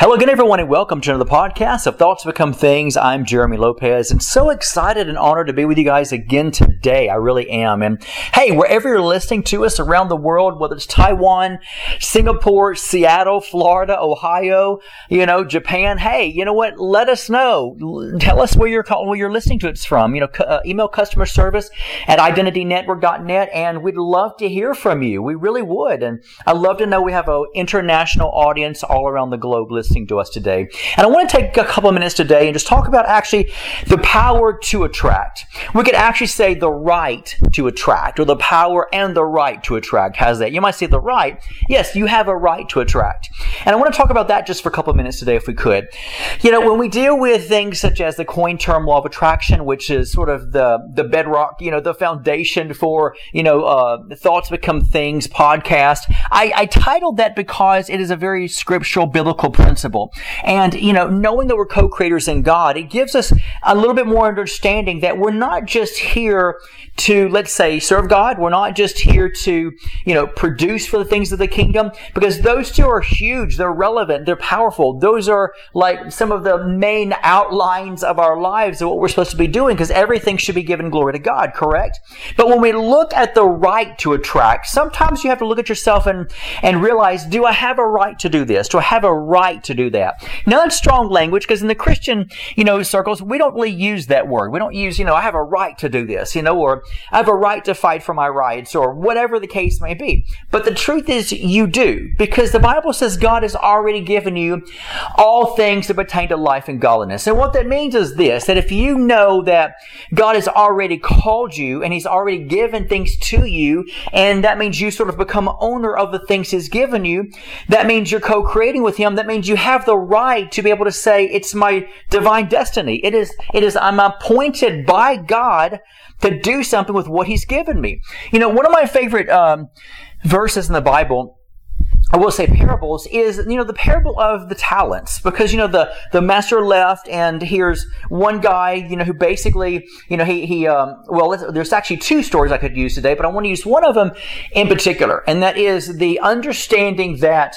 Hello again, everyone, and welcome to another podcast of Thoughts Become Things. I'm Jeremy Lopez, and so excited and honored to be with you guys again today. I really am. And hey, wherever you're listening to us around the world, whether it's Taiwan, Singapore, Seattle, Florida, Ohio, you know, Japan, hey, you know what? Let us know. Tell us where you're calling, where you're listening to us from. You know, uh, email customer service at identitynetwork.net, and we'd love to hear from you. We really would. And I'd love to know we have an international audience all around the globe listening listening to us today. And I want to take a couple of minutes today and just talk about actually the power to attract. We could actually say the right to attract, or the power and the right to attract has that. You might say the right. Yes, you have a right to attract. And I want to talk about that just for a couple of minutes today, if we could. You know, when we deal with things such as the coin term law of attraction, which is sort of the, the bedrock, you know, the foundation for, you know, uh, Thoughts Become Things podcast, I, I titled that because it is a very scriptural biblical principle principle. And, you know, knowing that we're co-creators in God, it gives us a little bit more understanding that we're not just here to, let's say, serve God. We're not just here to, you know, produce for the things of the kingdom because those two are huge. They're relevant. They're powerful. Those are like some of the main outlines of our lives of what we're supposed to be doing because everything should be given glory to God, correct? But when we look at the right to attract, sometimes you have to look at yourself and, and realize, do I have a right to do this? Do I have a right to do that. Now that's strong language because in the Christian, you know, circles, we don't really use that word. We don't use, you know, I have a right to do this, you know, or I have a right to fight for my rights or whatever the case may be. But the truth is you do because the Bible says God has already given you all things that pertain to life and godliness. And what that means is this, that if you know that God has already called you and he's already given things to you, and that means you sort of become owner of the things he's given you, that means you're co-creating with him. That means you have the right to be able to say, it's my divine destiny. It is, it is, I'm appointed by God to do something with what He's given me. You know, one of my favorite um, verses in the Bible I will say parables is, you know, the parable of the talents because, you know, the, the master left and here's one guy, you know, who basically, you know, he, he, um, well, there's actually two stories I could use today, but I want to use one of them in particular. And that is the understanding that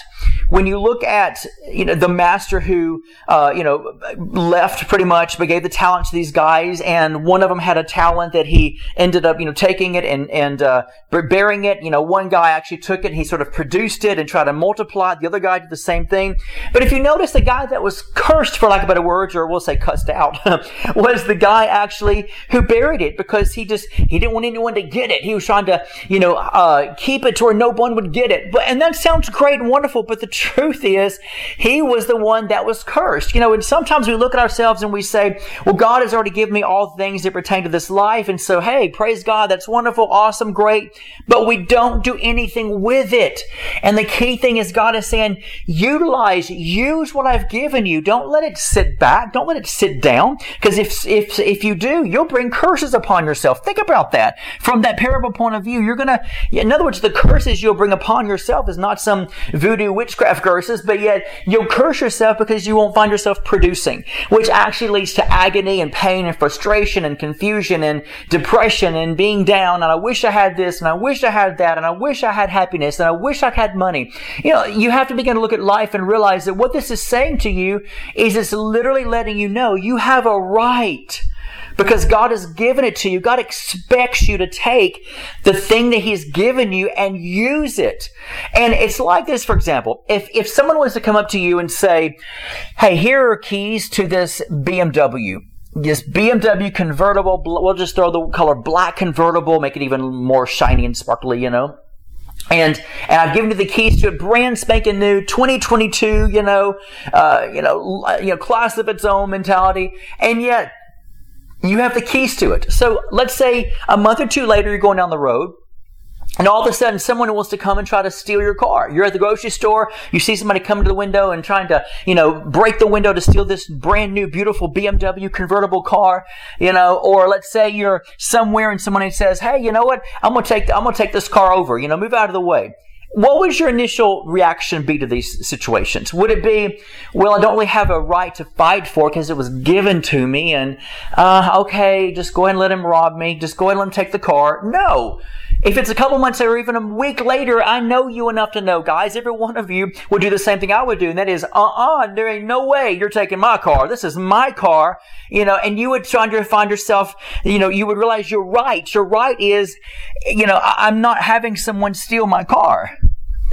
when you look at, you know, the master who, uh, you know, left pretty much, but gave the talent to these guys and one of them had a talent that he ended up, you know, taking it and, and, uh, bearing it. You know, one guy actually took it, he sort of produced it and tried to multiply. it. The other guy did the same thing. But if you notice, the guy that was cursed, for lack of better words, or we'll say cussed out, was the guy actually who buried it because he just he didn't want anyone to get it. He was trying to you know uh, keep it to where no one would get it. But and that sounds great and wonderful. But the truth is, he was the one that was cursed. You know, and sometimes we look at ourselves and we say, "Well, God has already given me all things that pertain to this life," and so hey, praise God, that's wonderful, awesome, great. But we don't do anything with it. And the key thing is God is saying, utilize, use what I've given you. Don't let it sit back. Don't let it sit down. Because if, if, if you do, you'll bring curses upon yourself. Think about that. From that parable point of view, you're gonna, in other words, the curses you'll bring upon yourself is not some voodoo witchcraft curses, but yet you'll curse yourself because you won't find yourself producing, which actually leads to agony and pain and frustration and confusion and depression and being down. And I wish I had this and I wish I had that and I wish I had happiness and I wish I had money. You know, you have to begin to look at life and realize that what this is saying to you is it's literally letting you know you have a right because God has given it to you. God expects you to take the thing that He's given you and use it. And it's like this, for example, if, if someone was to come up to you and say, Hey, here are keys to this BMW this BMW convertible, we'll just throw the color black convertible, make it even more shiny and sparkly, you know. And, and I've given you the keys to a brand spanking new 2022, you know, uh, you know, you know, class of its own mentality. And yet you have the keys to it. So let's say a month or two later, you're going down the road and all of a sudden, someone wants to come and try to steal your car. You're at the grocery store. You see somebody coming to the window and trying to, you know, break the window to steal this brand new, beautiful BMW convertible car. You know, or let's say you're somewhere and someone says, "Hey, you know what? I'm gonna take, I'm gonna take this car over. You know, move out of the way." What would your initial reaction be to these situations? Would it be, well, I don't really have a right to fight for because it was given to me, and uh, okay, just go ahead and let him rob me. Just go ahead and let him take the car. No. If it's a couple months or even a week later, I know you enough to know, guys, every one of you would do the same thing I would do, and that is, uh-uh, there ain't no way you're taking my car. This is my car, you know, and you would find yourself, you know, you would realize your right. Your right is, you know, I'm not having someone steal my car.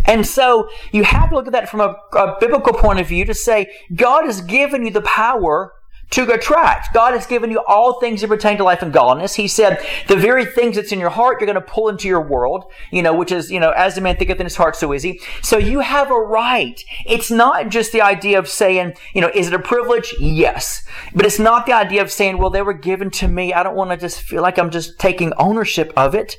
And so you have to look at that from a, a biblical point of view to say, God has given you the power to attract. God has given you all things that pertain to life and godliness. He said, the very things that's in your heart, you're going to pull into your world, you know, which is, you know, as a man thinketh in his heart, so is he. So you have a right. It's not just the idea of saying, you know, is it a privilege? Yes. But it's not the idea of saying, well, they were given to me. I don't want to just feel like I'm just taking ownership of it.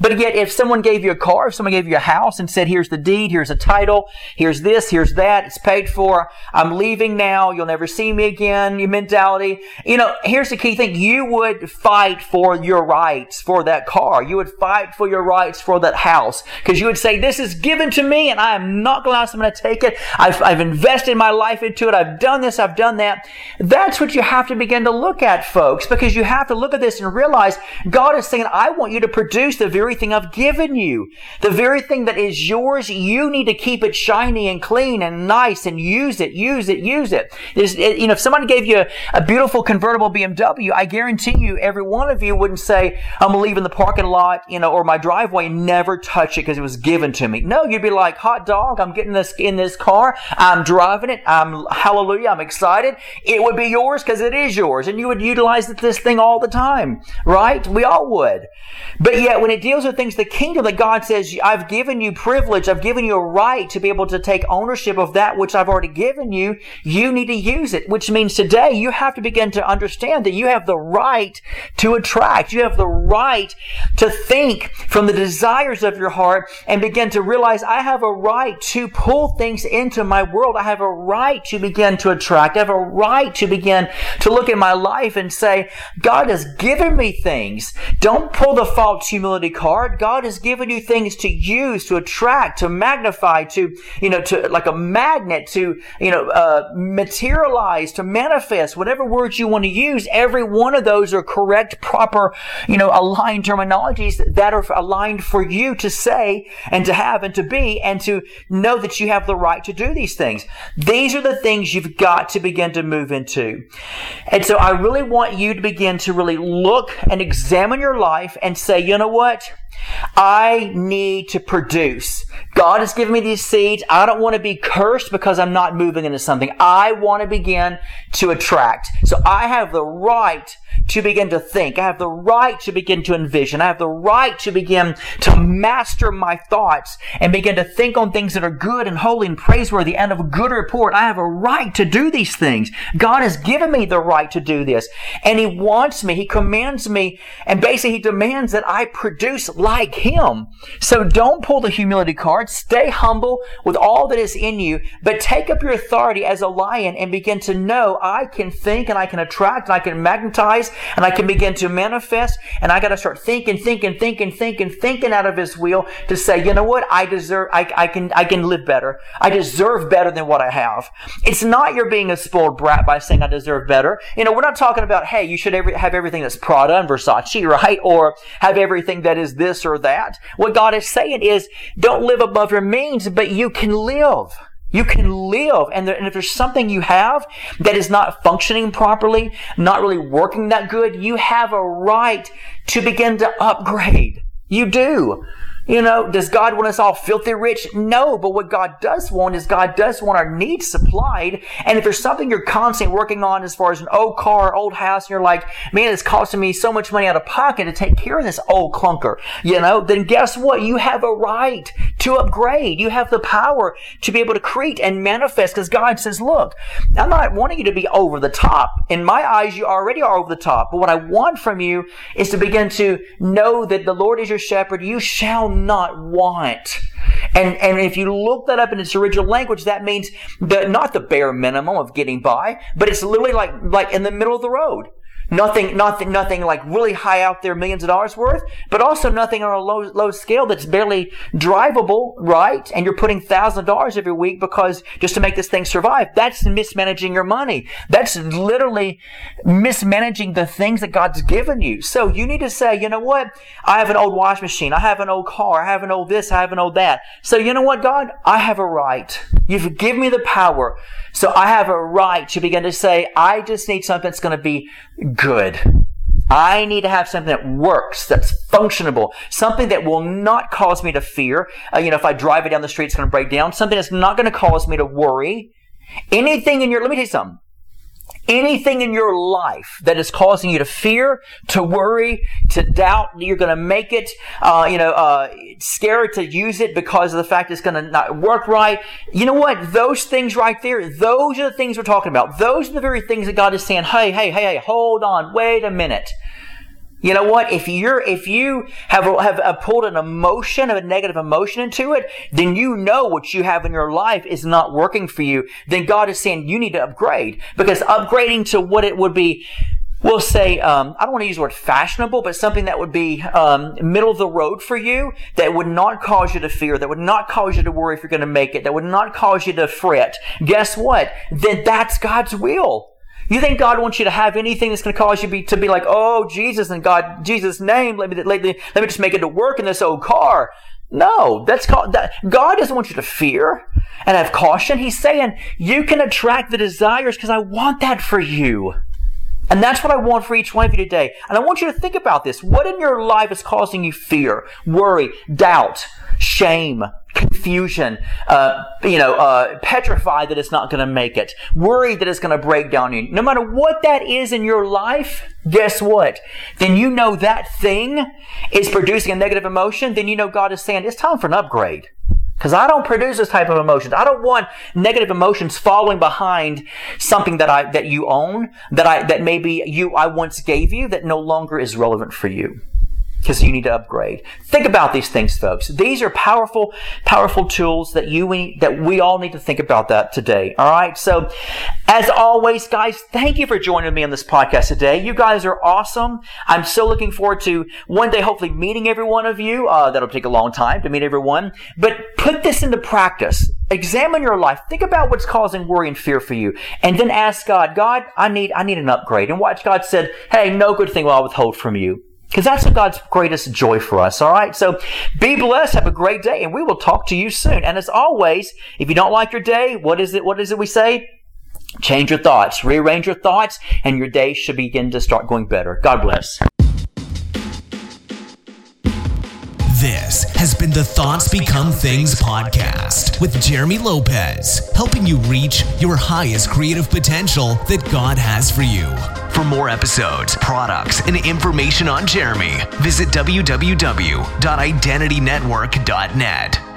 But yet, if someone gave you a car, if someone gave you a house and said, here's the deed, here's a title, here's this, here's that, it's paid for, I'm leaving now, you'll never see me again, your mentality. You know, here's the key thing. You would fight for your rights for that car. You would fight for your rights for that house. Because you would say, this is given to me and I am not going to ask someone to take it. I've, I've invested my life into it. I've done this. I've done that. That's what you have to begin to look at, folks, because you have to look at this and realize God is saying, I want you to produce the very very thing I've given you. The very thing that is yours, you need to keep it shiny and clean and nice and use it, use it, use it. it eh, you know, if somebody gave you a, a, beautiful convertible BMW, I guarantee you every one of you wouldn't say, I'm leaving the parking lot, you know, or my driveway, never touch it because it was given to me. No, you'd be like, hot dog, I'm getting this in this car. I'm driving it. I'm, hallelujah, I'm excited. It would be yours because it is yours. And you would utilize this thing all the time, right? We all would. But yet when it deals those are things the kingdom that God says, I've given you privilege, I've given you a right to be able to take ownership of that which I've already given you. You need to use it, which means today you have to begin to understand that you have the right to attract. You have the right to think from the desires of your heart and begin to realize I have a right to pull things into my world. I have a right to begin to attract. I have a right to begin to look at my life and say, God has given me things. Don't pull the false humility card. God has given you things to use, to attract, to magnify, to, you know, to like a magnet, to, you know, uh, materialize, to manifest, whatever words you want to use. Every one of those are correct, proper, you know, aligned terminologies that are aligned for you to say and to have and to be and to know that you have the right to do these things. These are the things you've got to begin to move into. And so I really want you to begin to really look and examine your life and say, you know what? future. I need to produce. God has given me these seeds. I don't want to be cursed because I'm not moving into something. I want to begin to attract. So I have the right to begin to think. I have the right to begin to envision. I have the right to begin to master my thoughts and begin to think on things that are good and holy and praiseworthy and of good report. I have a right to do these things. God has given me the right to do this. And He wants me, He commands me, and basically He demands that I produce like Him. So don't pull the humility card. Stay humble with all that is in you, but take up your authority as a lion and begin to know I can think and I can attract and I can magnetize and I can begin to manifest and I got to start thinking, thinking, thinking, thinking, thinking out of his wheel to say, you know what? I deserve, I, I can, I can live better. I deserve better than what I have. It's not you're being a spoiled brat by saying I deserve better. You know, we're not talking about, hey, you should every, have everything that's Prada and Versace, right? Or have everything that is this or that. What God is saying is, don't live above your means, but you can live. You can live, and, there, and, if there's something you have that is not functioning properly, not really working that good, you have a right to begin to upgrade. You do. You know, does God want us all filthy rich? No, but what God does want is God does want our needs supplied. And if there's something you're constantly working on as far as an old car, old house, and you're like, man, it's costing me so much money out of pocket to take care of this old clunker, you know, then guess what? You have a right to upgrade. You have the power to be able to create and manifest because God says, look, I'm not wanting you to be over the top. In my eyes, you already are over the top. But what I want from you is to begin to know that the Lord is your shepherd. You shall not want. And, and if you look that up in its original language, that means the, not the bare minimum of getting by, but it's literally like, like in the middle of the road. Nothing, nothing, nothing like really high out there, millions of dollars worth, but also nothing on a low, low scale that's barely drivable, right? And you're putting thousands of dollars every week because just to make this thing survive. That's mismanaging your money. That's literally mismanaging the things that God's given you. So you need to say, you know what? I have an old wash machine. I have an old car. I have an old this. I have an old that. So you know what, God? I have a right. You've given me the power. So I have a right to begin to say, I just need something that's going to be good. I need to have something that works, that's functionable, something that will not cause me to fear. Uh, you know, if I drive it down the street, it's going to break down. Something that's not going to cause me to worry. Anything in your, let me tell you something anything in your life that is causing you to fear, to worry, to doubt you're going to make it, uh, you know, uh, scared to use it because of the fact it's going to not work right. You know what? Those things right there, those are the things we're talking about. Those are the very things that God is saying, hey, hey, hey, hey, hold on, wait a minute. You know what? If you're, if you have, have, pulled an emotion, a negative emotion into it, then you know what you have in your life is not working for you. Then God is saying you need to upgrade because upgrading to what it would be, we'll say, um, I don't want to use the word fashionable, but something that would be um, middle of the road for you, that would not cause you to fear, that would not cause you to worry if you're going to make it, that would not cause you to fret. Guess what? Then that's God's will. You think God wants you to have anything that's going to cause you be, to be like, oh, Jesus and God, Jesus' name, let me, let, me, let me just make it to work in this old car. No, that's called, that, God doesn't want you to fear and have caution. He's saying you can attract the desires because I want that for you. And that's what I want for each one of you today. And I want you to think about this. What in your life is causing you fear, worry, doubt, shame, confusion, uh, you know, uh, petrified that it's not going to make it, worried that it's going to break down you. No matter what that is in your life, guess what? Then you know that thing is producing a negative emotion. Then you know God is saying it's time for an upgrade. Because I don't produce this type of emotions. I don't want negative emotions following behind something that I that you own, that I that maybe you I once gave you that no longer is relevant for you because you need to upgrade. Think about these things, folks. These are powerful, powerful tools that you that we all need to think about that today. All right. So, as always, guys, thank you for joining me on this podcast today. You guys are awesome. I'm so looking forward to one day, hopefully, meeting every one of you. Uh, that'll take a long time to meet everyone, but put this into practice. Examine your life. Think about what's causing worry and fear for you, and then ask God, God, I need, I need an upgrade. And watch God said, Hey, no good thing will I withhold from you. Because that's God's greatest joy for us, all right? So be blessed, have a great day, and we will talk to you soon. And as always, if you don't like your day, what is it, what is it we say? Change your thoughts, rearrange your thoughts, and your day should begin to start going better. God bless. This has been the Thoughts Become Things podcast with Jeremy Lopez, helping you reach your highest creative potential that God has for you. For more episodes, products, and information on Jeremy, visit www.identitynetwork.net.